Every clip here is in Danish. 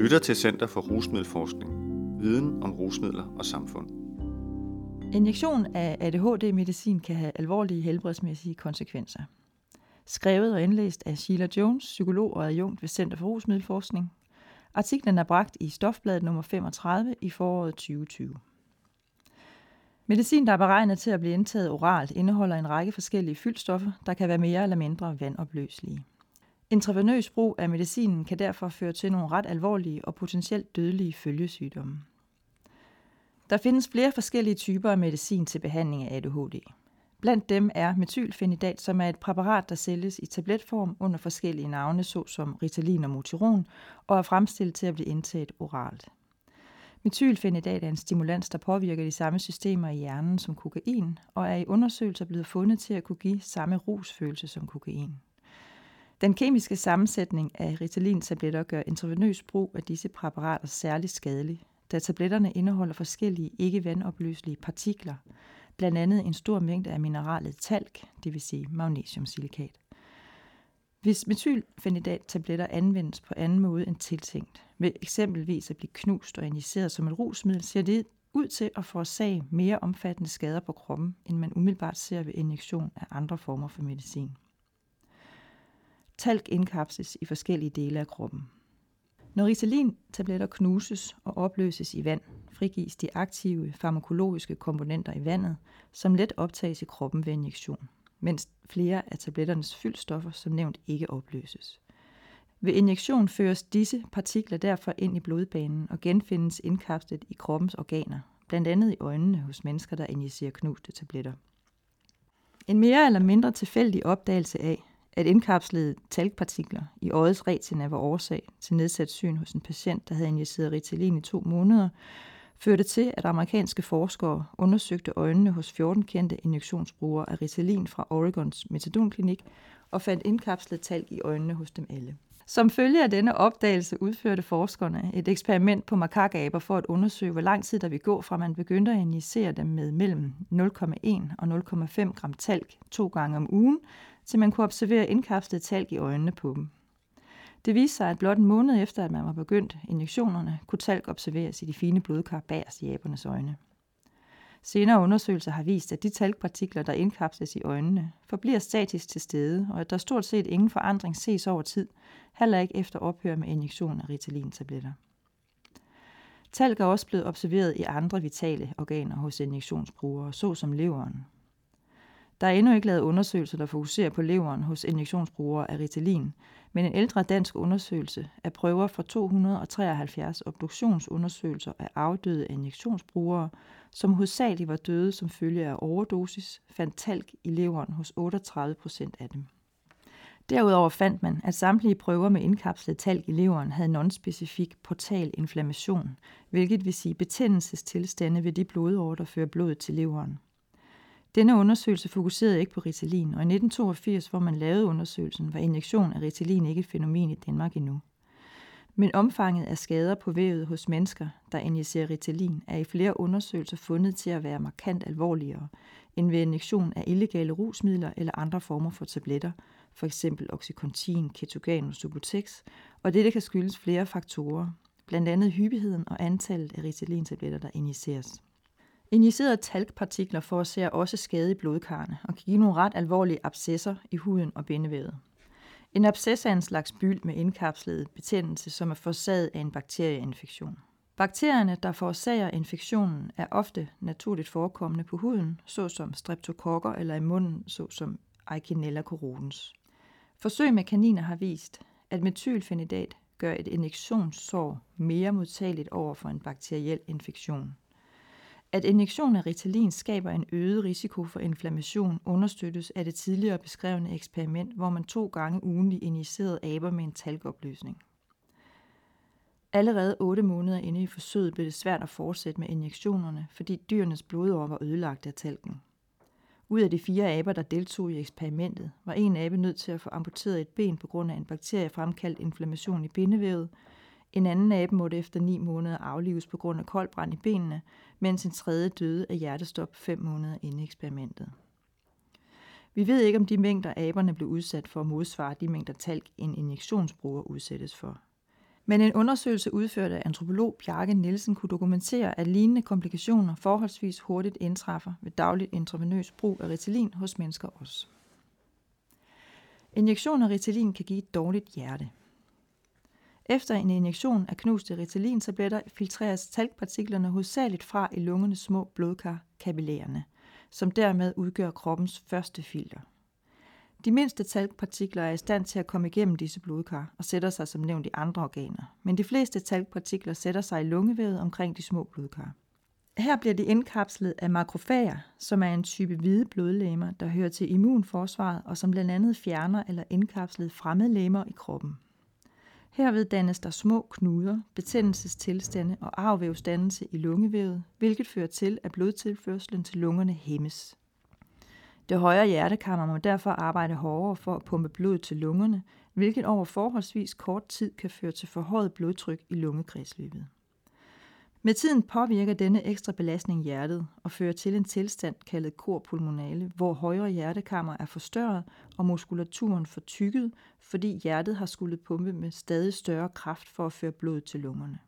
lytter til Center for Rusmiddelforskning. Viden om rusmidler og samfund. Injektion af ADHD-medicin kan have alvorlige helbredsmæssige konsekvenser. Skrevet og indlæst af Sheila Jones, psykolog og adjunkt ved Center for Rusmiddelforskning. Artiklen er bragt i Stofbladet nummer 35 i foråret 2020. Medicin, der er beregnet til at blive indtaget oralt, indeholder en række forskellige fyldstoffer, der kan være mere eller mindre vandopløselige. Intravenøs brug af medicinen kan derfor føre til nogle ret alvorlige og potentielt dødelige følgesygdomme. Der findes flere forskellige typer af medicin til behandling af ADHD. Blandt dem er metylfenidat, som er et præparat, der sælges i tabletform under forskellige navne, såsom Ritalin og Motiron, og er fremstillet til at blive indtaget oralt. Metylfenidat er en stimulans, der påvirker de samme systemer i hjernen som kokain, og er i undersøgelser blevet fundet til at kunne give samme rusfølelse som kokain. Den kemiske sammensætning af Ritalin-tabletter gør intravenøs brug af disse præparater særligt skadelig, da tabletterne indeholder forskellige ikke-vandopløselige partikler, blandt andet en stor mængde af mineralet talk, det vil sige magnesiumsilikat. Hvis metylfenidat-tabletter anvendes på anden måde end tiltænkt, ved eksempelvis at blive knust og injiceret som et rusmiddel, ser det ud til at forårsage mere omfattende skader på kroppen, end man umiddelbart ser ved injektion af andre former for medicin. Talk indkapsles i forskellige dele af kroppen. Når Ritalin-tabletter knuses og opløses i vand, frigives de aktive farmakologiske komponenter i vandet, som let optages i kroppen ved injektion, mens flere af tabletternes fyldstoffer som nævnt ikke opløses. Ved injektion føres disse partikler derfor ind i blodbanen og genfindes indkapslet i kroppens organer, blandt andet i øjnene hos mennesker, der injicerer knuste tabletter. En mere eller mindre tilfældig opdagelse af, at indkapslede talkpartikler i øjets retina var årsag til nedsat syn hos en patient, der havde injiceret Ritalin i to måneder, førte til, at amerikanske forskere undersøgte øjnene hos 14 kendte injektionsbrugere af Ritalin fra Oregons metadonklinik og fandt indkapslet talk i øjnene hos dem alle. Som følge af denne opdagelse udførte forskerne et eksperiment på makakaber for at undersøge, hvor lang tid der vil gå fra man begyndte at injicere dem med mellem 0,1 og 0,5 gram talk to gange om ugen, til man kunne observere indkapslet talg i øjnene på dem. Det viste sig, at blot en måned efter, at man var begyndt injektionerne, kunne talg observeres i de fine blodkar bagerst i abernes øjne. Senere undersøgelser har vist, at de talgpartikler, der indkapsles i øjnene, forbliver statisk til stede, og at der stort set ingen forandring ses over tid, heller ikke efter ophør med injektion af Ritalin-tabletter. Talg er også blevet observeret i andre vitale organer hos injektionsbrugere, såsom leveren, der er endnu ikke lavet undersøgelser, der fokuserer på leveren hos injektionsbrugere af Ritalin, men en ældre dansk undersøgelse af prøver fra 273 obduktionsundersøgelser af afdøde injektionsbrugere, som hovedsageligt var døde som følge af overdosis, fandt talk i leveren hos 38 procent af dem. Derudover fandt man, at samtlige prøver med indkapslet talk i leveren havde nonspecifik portal inflammation, hvilket vil sige betændelsestilstande ved de blodårer, der fører blodet til leveren. Denne undersøgelse fokuserede ikke på Ritalin, og i 1982, hvor man lavede undersøgelsen, var injektion af Ritalin ikke et fænomen i Danmark endnu. Men omfanget af skader på vævet hos mennesker, der injicerer Ritalin, er i flere undersøgelser fundet til at være markant alvorligere end ved injektion af illegale rusmidler eller andre former for tabletter, f.eks. Oxycontin, Ketogan og Subutex, og dette kan skyldes flere faktorer, blandt andet hyppigheden og antallet af Ritalin-tabletter, der injiceres. Injicerede talkpartikler forårsager også skade i blodkarrene og kan give nogle ret alvorlige abscesser i huden og bindevævet. En abscess er en slags byld med indkapslet betændelse, som er forårsaget af en bakterieinfektion. Bakterierne, der forårsager infektionen, er ofte naturligt forekommende på huden, såsom streptokokker eller i munden, såsom Aikinella coronis. Forsøg med kaniner har vist, at metylfenidat gør et injektionssår mere modtageligt over for en bakteriel infektion. At injektion af Ritalin skaber en øget risiko for inflammation understøttes af det tidligere beskrevne eksperiment, hvor man to gange ugenlig injicerede aber med en talkopløsning. Allerede 8 måneder inde i forsøget blev det svært at fortsætte med injektionerne, fordi dyrenes blodår var ødelagt af talken. Ud af de fire aber, der deltog i eksperimentet, var en abe nødt til at få amputeret et ben på grund af en bakterie fremkaldt inflammation i bindevævet, en anden abe måtte efter ni måneder aflives på grund af koldbrand i benene, mens en tredje døde af hjertestop fem måneder inde i eksperimentet. Vi ved ikke, om de mængder aberne blev udsat for at modsvare de mængder talk, en injektionsbruger udsættes for. Men en undersøgelse udført af antropolog Bjarke Nielsen kunne dokumentere, at lignende komplikationer forholdsvis hurtigt indtræffer ved dagligt intravenøs brug af Ritalin hos mennesker også. Injektion af Ritalin kan give et dårligt hjerte. Efter en injektion af knuste Ritalin-tabletter filtreres talkpartiklerne hovedsageligt fra i lungernes små blodkar, kapillærerne, som dermed udgør kroppens første filter. De mindste talkpartikler er i stand til at komme igennem disse blodkar og sætter sig som nævnt i andre organer, men de fleste talkpartikler sætter sig i lungevævet omkring de små blodkar. Her bliver de indkapslet af makrofager, som er en type hvide blodlegemer, der hører til immunforsvaret og som blandt andet fjerner eller indkapslet fremmedlægemer i kroppen. Herved dannes der små knuder, betændelsestilstande og arvævsdannelse i lungevævet, hvilket fører til, at blodtilførslen til lungerne hæmmes. Det højre hjertekammer må derfor arbejde hårdere for at pumpe blod til lungerne, hvilket over forholdsvis kort tid kan føre til forhøjet blodtryk i lungekredsløbet. Med tiden påvirker denne ekstra belastning hjertet og fører til en tilstand kaldet korpulmonale, hvor højre hjertekammer er forstørret og muskulaturen fortykket, fordi hjertet har skulle pumpe med stadig større kraft for at føre blod til lungerne.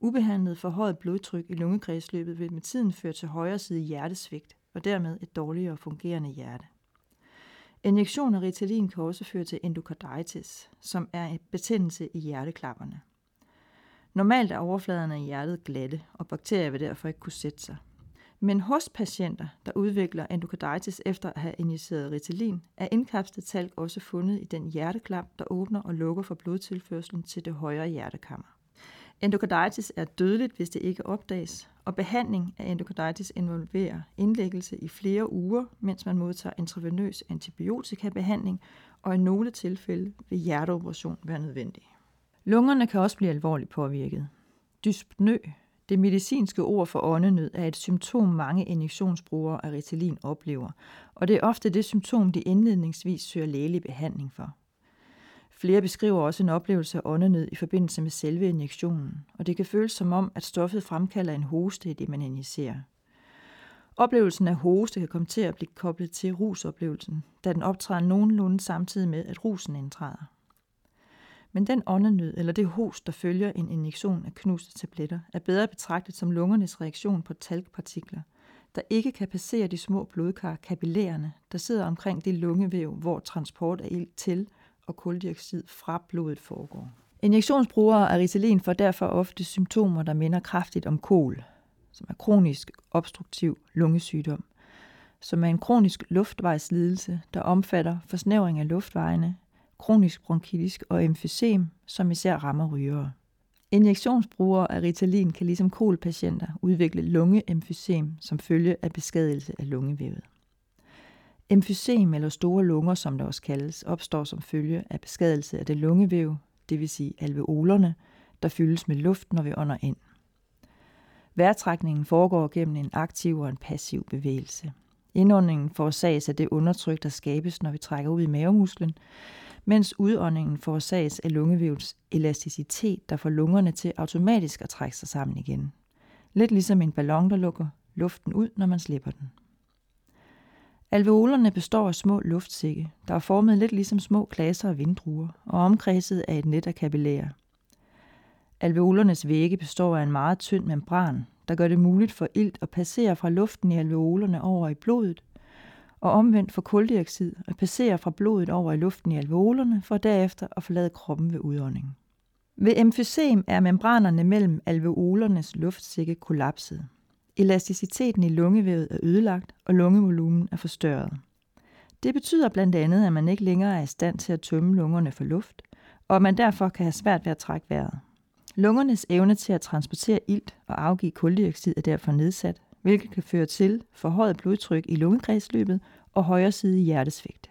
Ubehandlet forhøjet blodtryk i lungekredsløbet vil med tiden føre til højre side hjertesvigt og dermed et dårligere fungerende hjerte. Injektion af Ritalin kan også føre til endokarditis, som er en betændelse i hjerteklapperne. Normalt er overfladerne i hjertet glatte, og bakterier vil derfor ikke kunne sætte sig. Men hos patienter, der udvikler endokarditis efter at have injiceret Ritalin, er indkapslet talg også fundet i den hjerteklap, der åbner og lukker for blodtilførslen til det højre hjertekammer. Endokarditis er dødeligt, hvis det ikke opdages, og behandling af endokarditis involverer indlæggelse i flere uger, mens man modtager intravenøs antibiotikabehandling, og i nogle tilfælde vil hjerteoperation være nødvendig. Lungerne kan også blive alvorligt påvirket. Dyspnø, det medicinske ord for åndenød, er et symptom, mange injektionsbrugere af Ritalin oplever, og det er ofte det symptom, de indledningsvis søger lægelig behandling for. Flere beskriver også en oplevelse af åndenød i forbindelse med selve injektionen, og det kan føles som om, at stoffet fremkalder en hoste i det, man injicerer. Oplevelsen af hoste kan komme til at blive koblet til rusoplevelsen, da den optræder nogenlunde samtidig med, at rusen indtræder. Men den åndenød eller det host, der følger en injektion af knuste tabletter, er bedre betragtet som lungernes reaktion på talkpartikler, der ikke kan passere de små blodkar, kapillærerne, der sidder omkring det lungevæv, hvor transport af ilt til og koldioxid fra blodet foregår. Injektionsbrugere af Ritalin får derfor ofte symptomer, der minder kraftigt om kol, som er kronisk obstruktiv lungesygdom, som er en kronisk luftvejslidelse, der omfatter forsnævring af luftvejene, kronisk bronkitis og emfysem, som især rammer rygere. Injektionsbrugere af Ritalin kan ligesom kolpatienter udvikle lungeemfysem som følge af beskadigelse af lungevævet. Emfysem eller store lunger, som det også kaldes, opstår som følge af beskadigelse af det lungevæv, det vil sige alveolerne, der fyldes med luft, når vi ånder ind. Vejrtrækningen foregår gennem en aktiv og en passiv bevægelse. Indåndingen forårsages af det undertryk, der skabes, når vi trækker ud i mavemusklen, mens udåndingen forårsages af lungevævets elasticitet, der får lungerne til automatisk at trække sig sammen igen. Lidt ligesom en ballon, der lukker luften ud, når man slipper den. Alveolerne består af små luftsække, der er formet lidt ligesom små klaser af vindruer og omkredset af et net af kapillærer. Alveolernes vægge består af en meget tynd membran, der gør det muligt for ilt at passere fra luften i alveolerne over i blodet, og omvendt for kuldioxid og passerer fra blodet over i luften i alveolerne, for derefter at forlade kroppen ved udånding. Ved emfysem er membranerne mellem alveolernes luftsække kollapset. Elasticiteten i lungevævet er ødelagt, og lungevolumen er forstørret. Det betyder blandt andet, at man ikke længere er i stand til at tømme lungerne for luft, og at man derfor kan have svært ved at trække vejret. Lungernes evne til at transportere ilt og afgive koldioxid er derfor nedsat, hvilket kan føre til forhøjet blodtryk i lungekredsløbet og højre side hjertesvigt.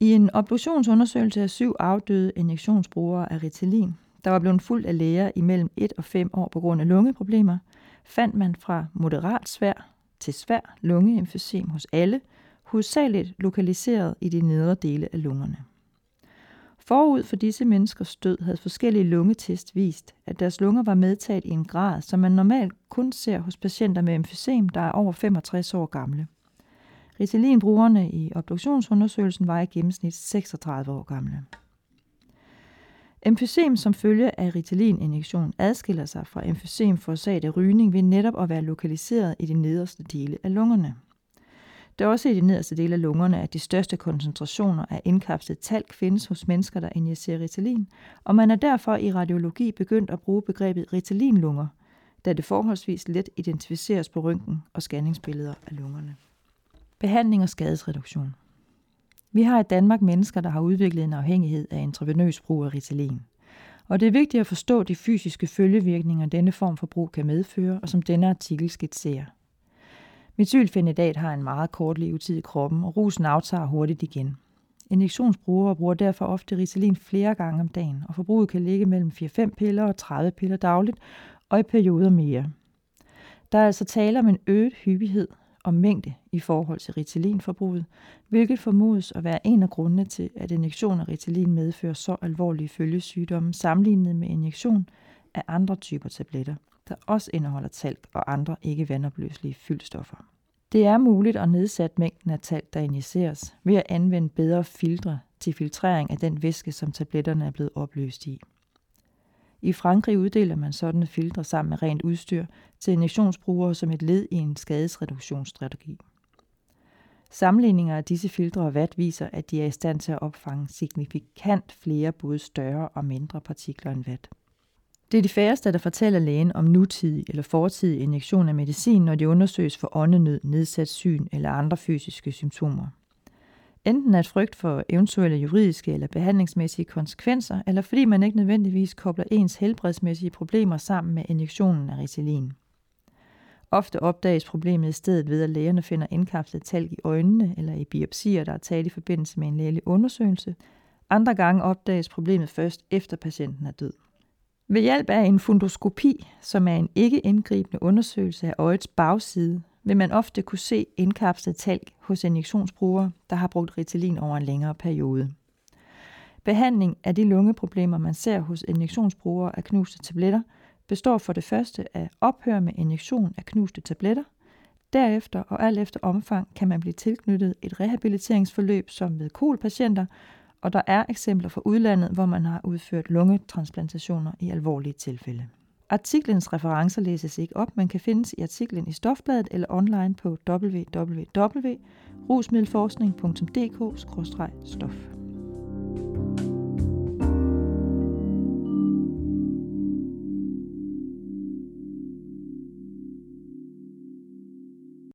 I en obduktionsundersøgelse af syv afdøde injektionsbrugere af Ritalin, der var blevet fuldt af læger imellem 1 og 5 år på grund af lungeproblemer, fandt man fra moderat svær til svær lungeemfysem hos alle, hovedsageligt lokaliseret i de nedre dele af lungerne. Forud for disse menneskers død havde forskellige lungetest vist, at deres lunger var medtaget i en grad, som man normalt kun ser hos patienter med emfysem, der er over 65 år gamle. Ritalinbrugerne i obduktionsundersøgelsen var i gennemsnit 36 år gamle. Emfysem som følge af Ritalin-injektion adskiller sig fra emfysem forårsaget af rygning ved netop at være lokaliseret i de nederste dele af lungerne. Det er også i de nederste dele af lungerne, at de største koncentrationer af indkapslet talk findes hos mennesker, der injicerer Ritalin, og man er derfor i radiologi begyndt at bruge begrebet ritalinlunger, da det forholdsvis let identificeres på røntgen og scanningsbilleder af lungerne. Behandling og skadesreduktion. Vi har i Danmark mennesker, der har udviklet en afhængighed af intravenøs brug af Ritalin. Og det er vigtigt at forstå de fysiske følgevirkninger, denne form for brug kan medføre, og som denne artikel skitserer. Metylfenidat har en meget kort levetid i kroppen, og rusen aftager hurtigt igen. Injektionsbrugere bruger derfor ofte Ritalin flere gange om dagen, og forbruget kan ligge mellem 4-5 piller og 30 piller dagligt, og i perioder mere. Der er altså tale om en øget hyppighed og mængde i forhold til Ritalinforbruget, hvilket formodes at være en af grundene til, at injektion af Ritalin medfører så alvorlige følgesygdomme sammenlignet med injektion af andre typer tabletter, der også indeholder talk og andre ikke vandopløselige fyldstoffer. Det er muligt at nedsætte mængden af talk, der injiceres, ved at anvende bedre filtre til filtrering af den væske, som tabletterne er blevet opløst i. I Frankrig uddeler man sådanne filtre sammen med rent udstyr til injektionsbrugere som et led i en skadesreduktionsstrategi. Sammenligninger af disse filtre og vat viser, at de er i stand til at opfange signifikant flere både større og mindre partikler end vat. Det er de færreste, der fortæller lægen om nutidig eller fortidig injektion af medicin, når de undersøges for åndenød, nedsat syn eller andre fysiske symptomer. Enten af frygt for eventuelle juridiske eller behandlingsmæssige konsekvenser, eller fordi man ikke nødvendigvis kobler ens helbredsmæssige problemer sammen med injektionen af Ritalin. Ofte opdages problemet i stedet ved, at lægerne finder indkapslet talg i øjnene eller i biopsier, der er taget i forbindelse med en lægelig undersøgelse. Andre gange opdages problemet først efter patienten er død. Ved hjælp af en fundoskopi, som er en ikke indgribende undersøgelse af øjets bagside, vil man ofte kunne se indkapslet talg hos injektionsbrugere, der har brugt Ritalin over en længere periode. Behandling af de lungeproblemer, man ser hos injektionsbrugere af knuste tabletter, består for det første af ophør med injektion af knuste tabletter. Derefter og alt efter omfang kan man blive tilknyttet et rehabiliteringsforløb som ved kolpatienter, og der er eksempler fra udlandet, hvor man har udført lungetransplantationer i alvorlige tilfælde. Artiklens referencer læses ikke op, men kan findes i artiklen i Stofbladet eller online på www.rusmiddelforskning.dk-stof.